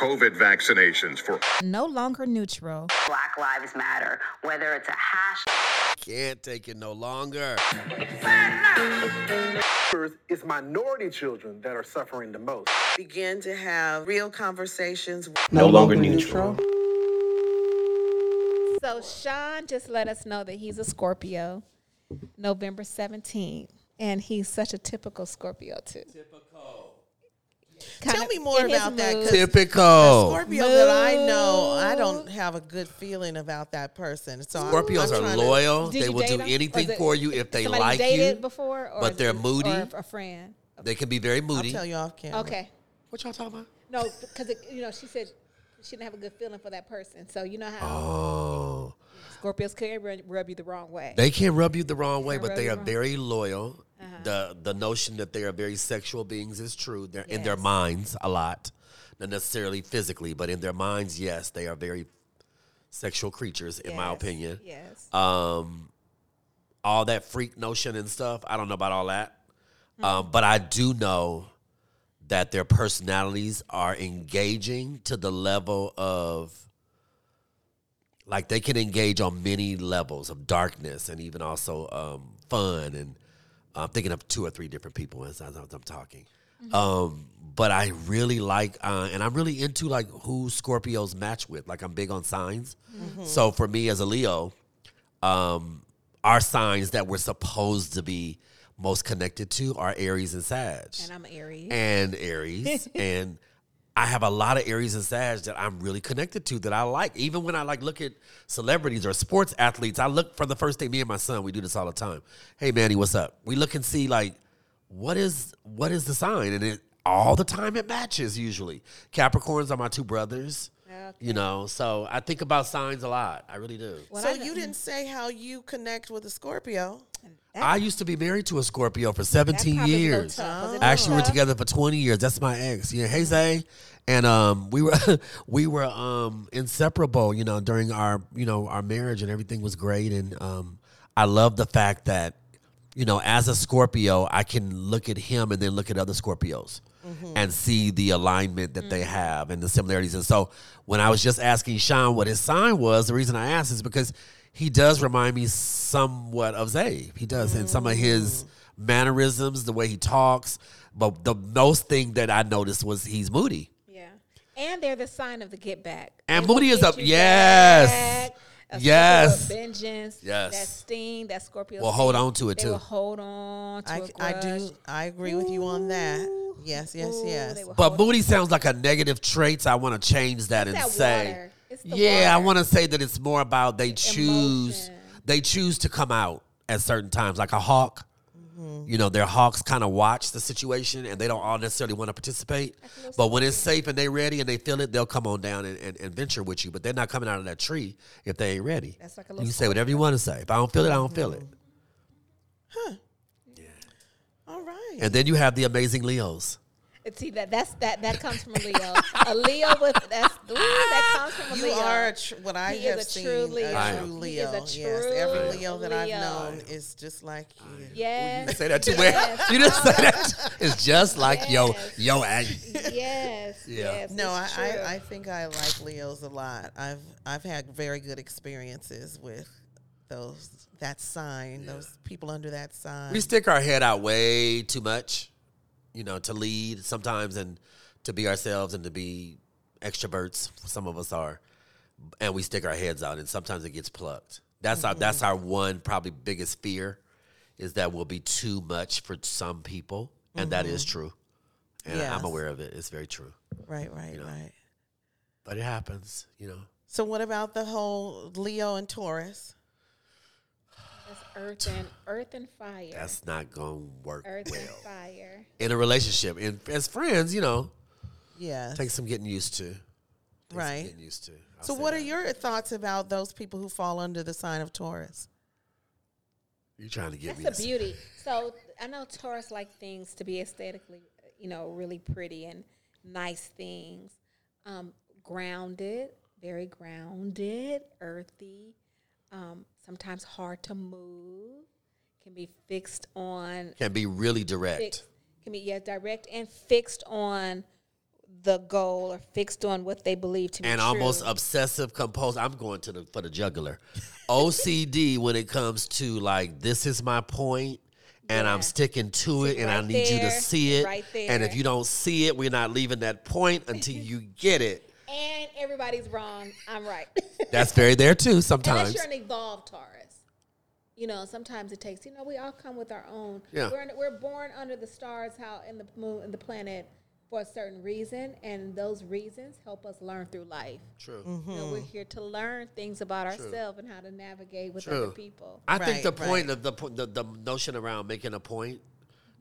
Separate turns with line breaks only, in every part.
COVID vaccinations for
No longer neutral.
Black Lives Matter, whether it's a hash.
Can't take it no longer.
It's minority children that are suffering the most.
begin to have real conversations.
No longer neutral.
So Sean just let us know that he's a Scorpio, November 17th. And he's such a typical Scorpio too. Typical.
Tell me more about that, 'cause-
Typical.
Scorpio that I know, I don't have a good feeling about that person. So I'm-
Scorpios
I'm
are
trying to-
loyal.
Did
they
you
will
date
do
him?
anything
Was it
for you if they
somebody
like
dated
you.
before, or
but
is
they're
it-
moody.
or a friend.
They can be very
I'll
moody.
tell you off camera.
Okay.
What y'all talking about?
No, because you know she said she didn't have a good feeling for that person. So you know how
Oh.
Scorpios can rub- rub you the wrong way.
They can rub you the wrong way,
Can
but
rub
they
you
are
wrong.
very loyal. The the notion that they are very sexual beings is true. They're in their minds a lot. Not necessarily physically, but in their minds, yes, they are very sexual creatures, in my opinion.
Yes.
Um all that freak notion and stuff, I don't know about all that. Um, but I do know that their personalities are engaging to the level of like they can engage on many levels of darkness and even also um, fun and I'm thinking of two or three different people as, as I'm talking. Um, but I really like, uh, and I'm really into like who Scorpios match with. Like I'm big on signs. So for me as a Leo, um, our signs that we're supposed to be most connected to are Aries and Sag
and I'm Aries.
and Aries. and I have a lot of Aries and Sag that I'm really connected to that I like. Even when I like look at celebrities or sports athletes, I look for the first thing. Me and my son, we do this all the time. Hey Manny, what's up? We look and see like what is what is the sign, and it all the time it matches usually. Capricorns are my two brothers. You know, so I think about signs a lot. I really do.
What
So
I
you didn't say how you connect with a Scorpio.
I used to be married to a Scorpio for 17
probably was a little
years.
tough. Was it a
Actually, we're together for 20 years. That's my ex. Yeah, hey Zay, and um, we were we were um inseparable. You know, during our you know our marriage, and everything was great. And um, I love the fact that you know, as a Scorpio, I can look at him and then look at other Scorpios. And see the alignment that they have and the similarities. And so, when I was just asking Sean what his sign was, the reason I asked is because he does remind me somewhat of Zay. He does, and some of his mm. mannerisms, the way he talks. But the most thing that I noticed was he's moody.
Yeah. And they're the sign of the get back.
And
They
Moody is
get
up- yes.
A
Yes.
Vengeance.
Yes.
That sting, that Scorpio.
Well, hold on to it,
they
too.
Will hold on to
I,
a
I
grudge.
do. I agree with you on that. Yes, yes,
ooh,
yes.
But moody sounds like a negative trait. So I want to change that and
that
say,
water.
Yeah, I want to say that it's more about they choose,
Emotion.
they choose to come out at certain times, like a hawk.
Mm-hmm.
You know, their hawks kind of watch the situation and they don't all necessarily want to participate. But when it's safe and they're ready and they feel it, they'll come on down and, and, and venture with you. But they're not coming out of that tree if they ain't ready.
That's like a
you
little
can say whatever you want to say. If I don't feel it, I don't feel it. Huh. Yeah.
All right.
And then you have the amazing Leos.
And See that that's that that comes from a Leo. a Leo with that's ooh, that comes from a
you
Leo.
are a tr- what I
He is
have
a
seen
true Leo.
I
true
am.
He is
Leo.
a
yes,
true
every Leo that I've known is just like you.
yes.
Say that too well. You didn't say that. It's just like yo,
Yes.
yo, and
yes.
Yeah.
Yes.
No, I,
true.
I, I think I like Leos a lot. I've I've had very good experiences with those that sign, those people under that sign.
we stick our head out way too much, you know, to lead sometimes and to be ourselves and to be extroverts. Some of us are, and we stick our heads out, and sometimes it gets plucked. That's our that's our one probably biggest fear, is that we'll be too much for some people, and that is mm-hmm. true. And
Yes.
I'm aware of it. It's very true,
right, right,
know.
right.
but it happens, you know.
So what about the whole Leo and Taurus?
That's earth and earth and fire.
That's not gonna work
earth
well
and fire.
in a relationship. And as friends, you know,
yeah,
take some getting used to. Take some
Right.
getting used to. I'll
So what
that.
are your thoughts about those people who fall under the sign of Taurus?
You trying to get me?
That's a beauty. So I know Taurus like things to be aesthetically, you know, really pretty and nice things. Um, grounded, very grounded, earthy. Um, sometimes hard to move. Can be fixed on
Can be really direct.
fixed, can be yeah direct and fixed on the goal or fixed on what they believe to be
and
true.
almost obsessive compulsive. I'm going to the for the juggler OCD when it comes to like this is my point and I'm sticking to it
See,
and I
right
need you to see it.
right
And if you don't see it, we're not leaving that point until you get it.
And everybody's wrong. I'm right.
That's very there too
Unless
sometimes.
you're an evolved Taurus. You know, sometimes it takes. You know, we all come with our own.
Yeah.
We're, we're born under the stars, how in the moon, in the planet, for a certain reason, and those reasons help us learn through life.
True. Mm-hmm.
You know, we're here to learn things about ourselves and how to navigate with
True.
other people.
I think the point
right.
of the, po- the the notion around making a point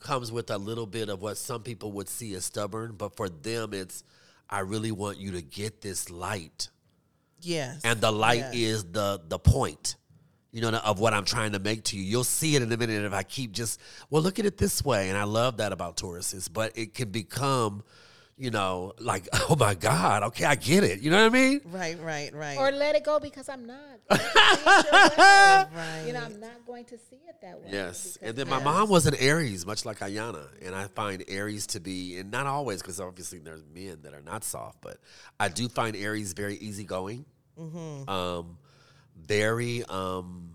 comes with a little bit of what some people would see as stubborn, but for them it's I really want you to get this light.
Yes.
and the light
yes.
is the the point you know of what i'm trying to make to you you'll see it in a minute if i keep just well look at it this way and i love that about tauruses but it can become you know like oh my god okay i get it you know what i mean
Right, right, right.
Or let it go because I'm not. going to see it your way.
right.
You know, I'm not going to see it that way.
yes and then my
I-
mom was an aries much like ayana and i find aries to be and not always because obviously there's men that are not soft but i do find aries very easygoing um very um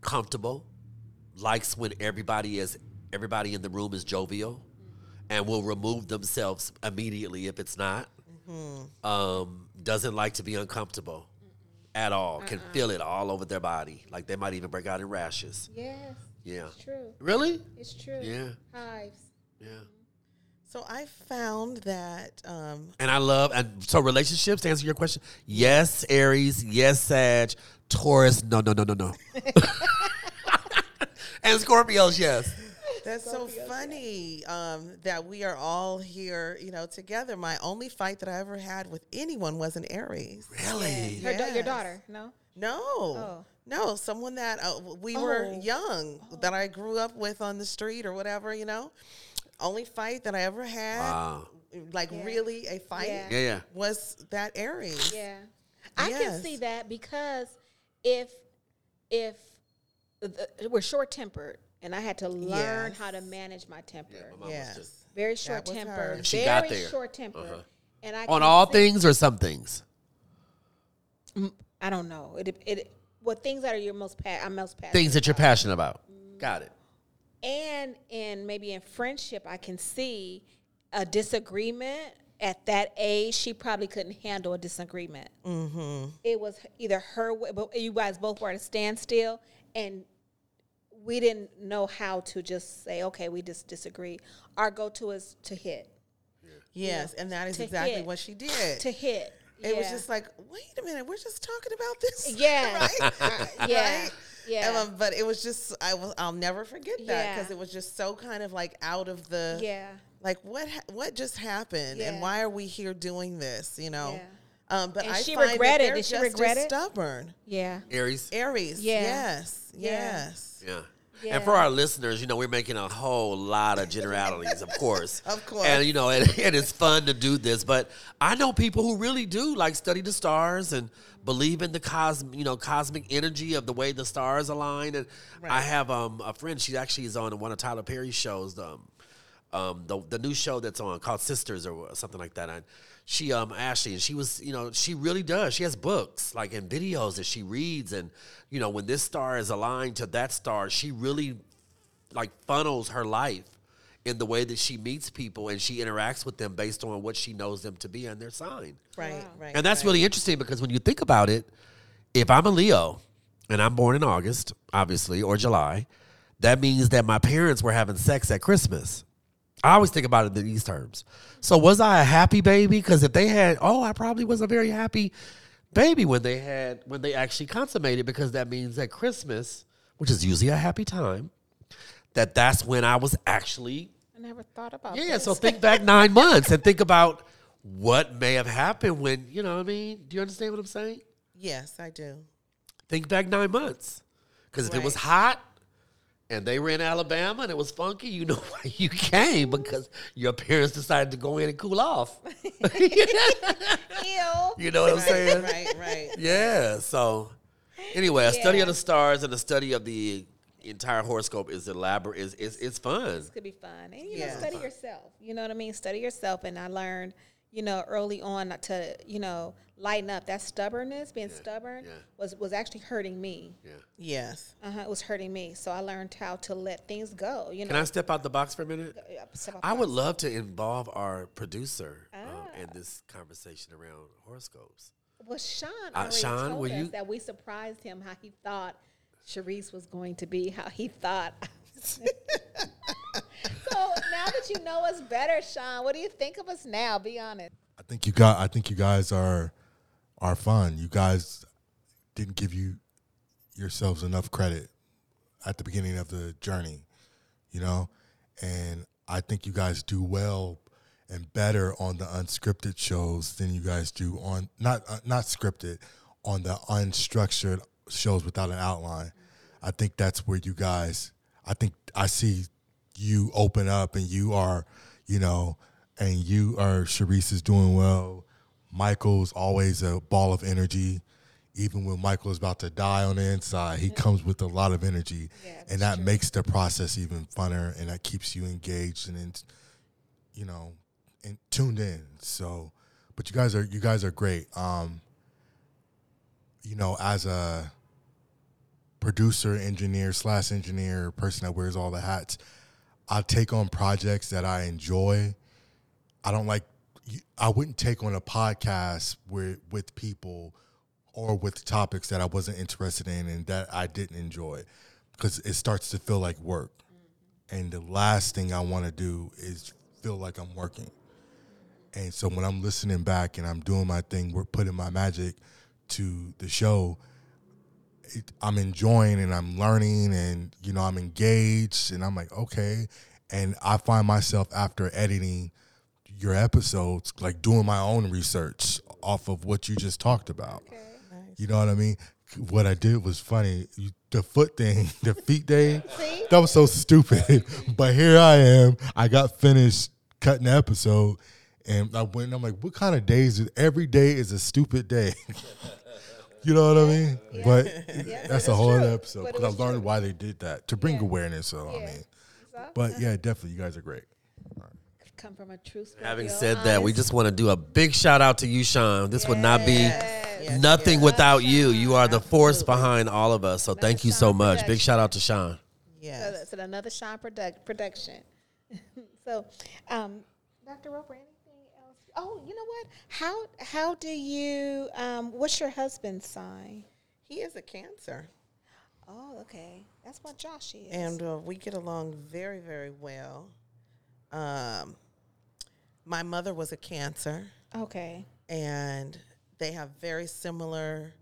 comfortable, likes when everybody is everybody in the room is jovial, and will remove themselves immediately if it's not. Um, doesn't like to be uncomfortable at all. Can feel it all over their body, like they might even break out in rashes.
Yes,
Yeah.
it's true.
Really?
It's true.
Yeah.
Hives.
Yeah.
So I found that um,
And I love and so relationships. To answer your question, yes, Aries, yes, Sag, Taurus, no, no, no, no, no. and Scorpios, yes.
That's so funny um, that we are all here, you know, together. My only fight that I ever had with anyone was an Aries.
Really?
Her da- your daughter, no?
No, no, someone that uh, we were
Oh.
young that I grew up with on the street or whatever, you know. Only fight that I ever had,
Wow.
like
Yeah.
really a fight,
Yeah.
Yeah, yeah.
was that Aries.
Yeah. I can see that because if if the, we're short tempered and I had to learn how to manage my temper.
mom was
Yes.
just-
very short
her.
tempered.
She
very
got there.
short temper.
Uh-huh.
And I
On all
see-
things or some things?
I don't know. It it what things that are your most pa- I'm most passionate
Things that you're
about.
passionate about. Got it.
and in maybe in friendship i can see a disagreement at that age she probably couldn't handle a disagreement mm-hmm. it was either her way but you guys both were at a standstill and we didn't know how to just say okay we just disagree our go-to is to hit
Yes, and that is
To
exactly
hit.
what she did.
to hit
It was just like, wait a minute, we're just talking about this.
Yeah.
right?
yeah
Right?
yeah
Um, but it was just, I will, I'll never forget that because
Yeah.
it was just so kind of like out of the,
yeah
like what, ha- what just happened, and why are we here doing this? You know.
Yeah.
Um, but
And
I
she
find that
regretted-
they're
did she
just
regret
as
it?
Stubborn.
yeah
Aries?
Aries.
Yeah.
Yes.
Yeah.
Yes.
Yeah.
Yeah.
And for our listeners, you know, we're making a whole lot of generalities, of course.
Of course.
And, you know, and, and it's fun to do this. But I know people who really do like study the stars and believe in the cosmic, you know, cosmic energy of the way the stars align. And I have um, a friend, she actually is on one of Tyler Perry's shows, um, um, the the new show that's on called Sistas or something like that. And she um Ashley and she was you know she really does. She has books like and videos that she reads and you know when this star is aligned to that star, she really like funnels her life in the way that she meets people and she interacts with them based on what she knows them to be and their sign.
Right. Right.
And that's
right.
really interesting because when you think about it, if I'm a Leo and I'm born in August, obviously, or July, that means that my parents were having sex at Christmas. I always think about it in these terms. So was I a happy baby? Because if they had, oh, I probably was a very happy baby when they had when they actually consummated, because that means that Christmas, which is usually a happy time, that that's when I was actually
i never thought about
yeah,
this.
so think back nine months and think about what may have happened when, you know what I mean? Do you understand what I'm saying?
Yes, I do.
Think back nine months. Because if it was hot and they were in Alabama and it was funky, you know why you came because your parents decided to go in and cool off.
Ew.
You know what I'm saying?
Right. Right.
Yeah. So anyway, a study of the stars and a study of the entire horoscope is elaborate. Is it's, it's fun.
This could be fun. And you know, study yourself. You know what I mean? Study yourself. And I learned, you know, early on not to, you know, lighten up. That stubbornness, being stubborn,
yeah.
was was actually hurting me.
Yeah.
Yes.
Uh-huh, it was hurting me. So I learned how to let things go. You know,
Can I step out the box for a minute?
Yeah, step out
I
the
would love to involve our producer um,
Ah.
in this conversation around horoscopes.
Well, Sean
Uh, Sean,
told us
you-
that we surprised him how he thought Sharice was going to be, how he thought. so now that you know us better, Sean, what do you think of us now? Be honest.
I think you got. I think you guys are are fun. You guys didn't give you yourselves enough credit at the beginning of the journey, you know, and I think you guys do well and better on the unscripted shows than you guys do on not uh, not scripted on the unstructured shows without an outline. I think that's where you guys. I think I see you open up and you are, you know, and you are Sharice is doing well. Michael's always a ball of energy. Even when Michael is about to die on the inside, he comes with a lot of energy,
Yeah,
and that
true.
makes the process even funner, and that keeps you engaged and, in, you know, and tuned in. So, but you guys are you guys are great. Um, you know, as a producer, engineer slash engineer, person that wears all the hats, I take on projects that I enjoy. I don't like. I wouldn't take on a podcast where with people or with topics that I wasn't interested in and that I didn't enjoy, because it starts to feel like work. And the last thing I want to do is feel like I'm working. And so when I'm listening back and I'm doing my thing, we're putting my magic to the show. It, I'm enjoying and I'm learning and you know I'm engaged and I'm like okay, and I find myself after editing your episodes like doing my own research off of what you just talked about. You know what I mean? What I did was funny. You, the foot thing, the feet
See?
that was so stupid. but here I am. I got finished cutting the episode, and I went. And I'm like, what kind of days? Is, every day is a stupid day. you know what I mean? But
Yeah,
that's a whole other episode because I learned
true.
why they did that to bring
Yeah.
awareness. So I mean, but yeah, definitely, you guys are great.
Come from a true Scorpio.
Having said that, we just want to do a big shout out to you, Sean. This would not be
Yes,
nothing
yes.
without you. You are the force
Absolutely.
behind all of us. So thank you so
Sean
much. Big
Production.
shout out to Sean.
So
Yes.
that's another Sean product, production. so, um, Dr. Roper, anything else? Oh, you know what? How how do you? Um, what's your husband's sign?
He is a cancer.
Oh, okay. That's what Josh is.
and uh, we get along very very well um, my mother was a cancer
okay.
and they have very similar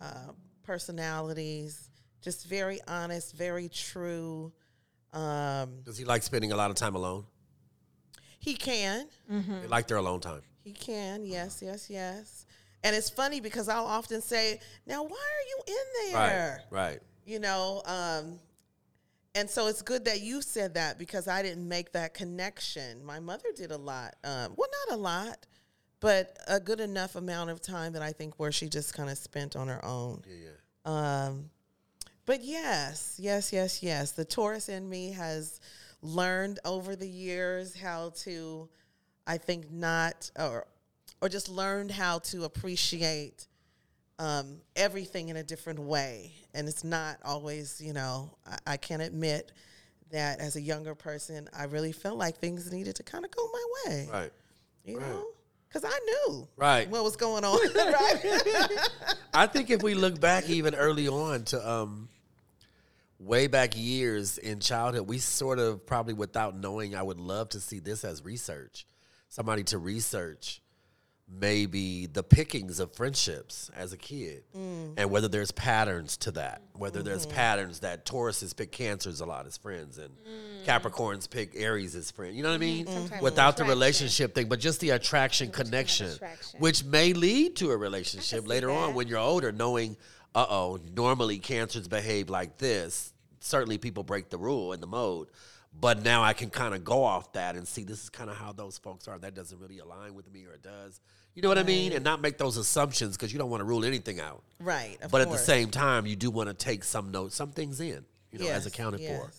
uh, personalities just very honest very true um,
Does he like spending a lot of time alone?
he can
They like their alone time.
he can yes yes yes and it's funny because i'll often say now why are you in there
Right. Right.
you know um and so it's good that you said that because i didn't make that connection my mother did a lot um well not a lot but a good enough amount of time that i think where she just kind of spent on her own
Yeah. Yeah.
um but yes yes yes yes the taurus in me has learned over the years how to i think not or or just learned how to appreciate um, everything in a different way. And it's not always, you know, I, I can admit that as a younger person, I really felt like things needed to kind of go my way,
Right.
you
right.
know, because I knew
Right.
what was going on. right?
I think if we look back even early on to um way back years in childhood, we sort of probably without knowing, I would love to see this as research. Somebody to research maybe the pickings of friendships as a kid and whether there's patterns to that whether there's patterns that tauruses pick cancers a lot as friends and capricorns pick aries as friends you know what i mean?
Of
without the
attraction.
relationship thing but just the attraction connection
attraction.
which may lead to a relationship later on when you're older knowing uh-oh normally cancers behave like this. Certainly people break the rule and the mode but now i can kind of go off that and see this is kind of how those folks are that doesn't really align with me or it does you know what i mean and not make those assumptions because you don't want to rule anything out
right. Of
but at the same time you do want to take some notes some things in you know, as
Yes,
accounted for.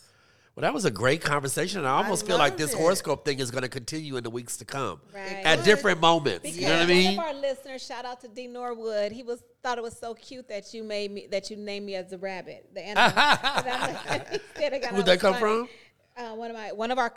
Well, that was a great conversation. and I almost feel like this
it.
horoscope thing is going to continue in the weeks to come
Right.
at different moments.
Because
you know what I
one
mean?
of our listeners, shout out to D Norwood, he was thought it was so cute that you made me that you named me as the rabbit, the animal. Like- he said it got-
Where'd that come
funny.
from?
Uh, one of my one of our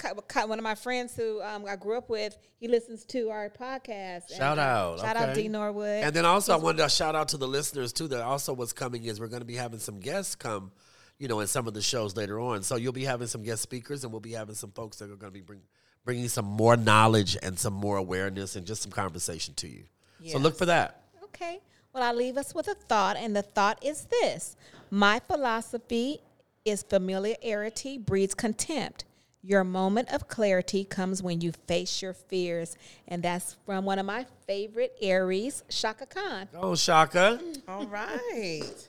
one of my friends who um, I grew up with, he listens to our podcast.
Shout out.
shout
okay.
out D Norwood.
And then also, I wanted to shout out to the listeners too. That also what's coming is we're going to be having some guests come, you know, in some of the shows later on. So you'll be having some guest speakers, and we'll be having some folks that are going to be bring, bringing some more knowledge and some more awareness and just some conversation to you. So look for that.
Okay. Well, I leave us with a thought, and the thought is this My philosophy is familiarity breeds contempt. Your moment of clarity comes when you face your fears. And that's from one of my favorite Aries, Chaka Khan.
Oh, Chaka.
All right.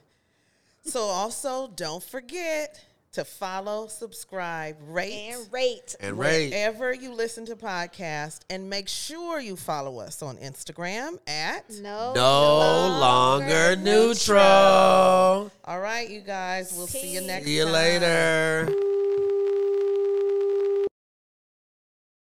so also don't forget to follow, subscribe, rate,
And rate.
And Ray.
wherever you listen to podcasts, and make sure you follow us on Instagram at.
No,
No longer neutral.
All right, you guys. We'll see you
Peace.
next
See you
time.
later.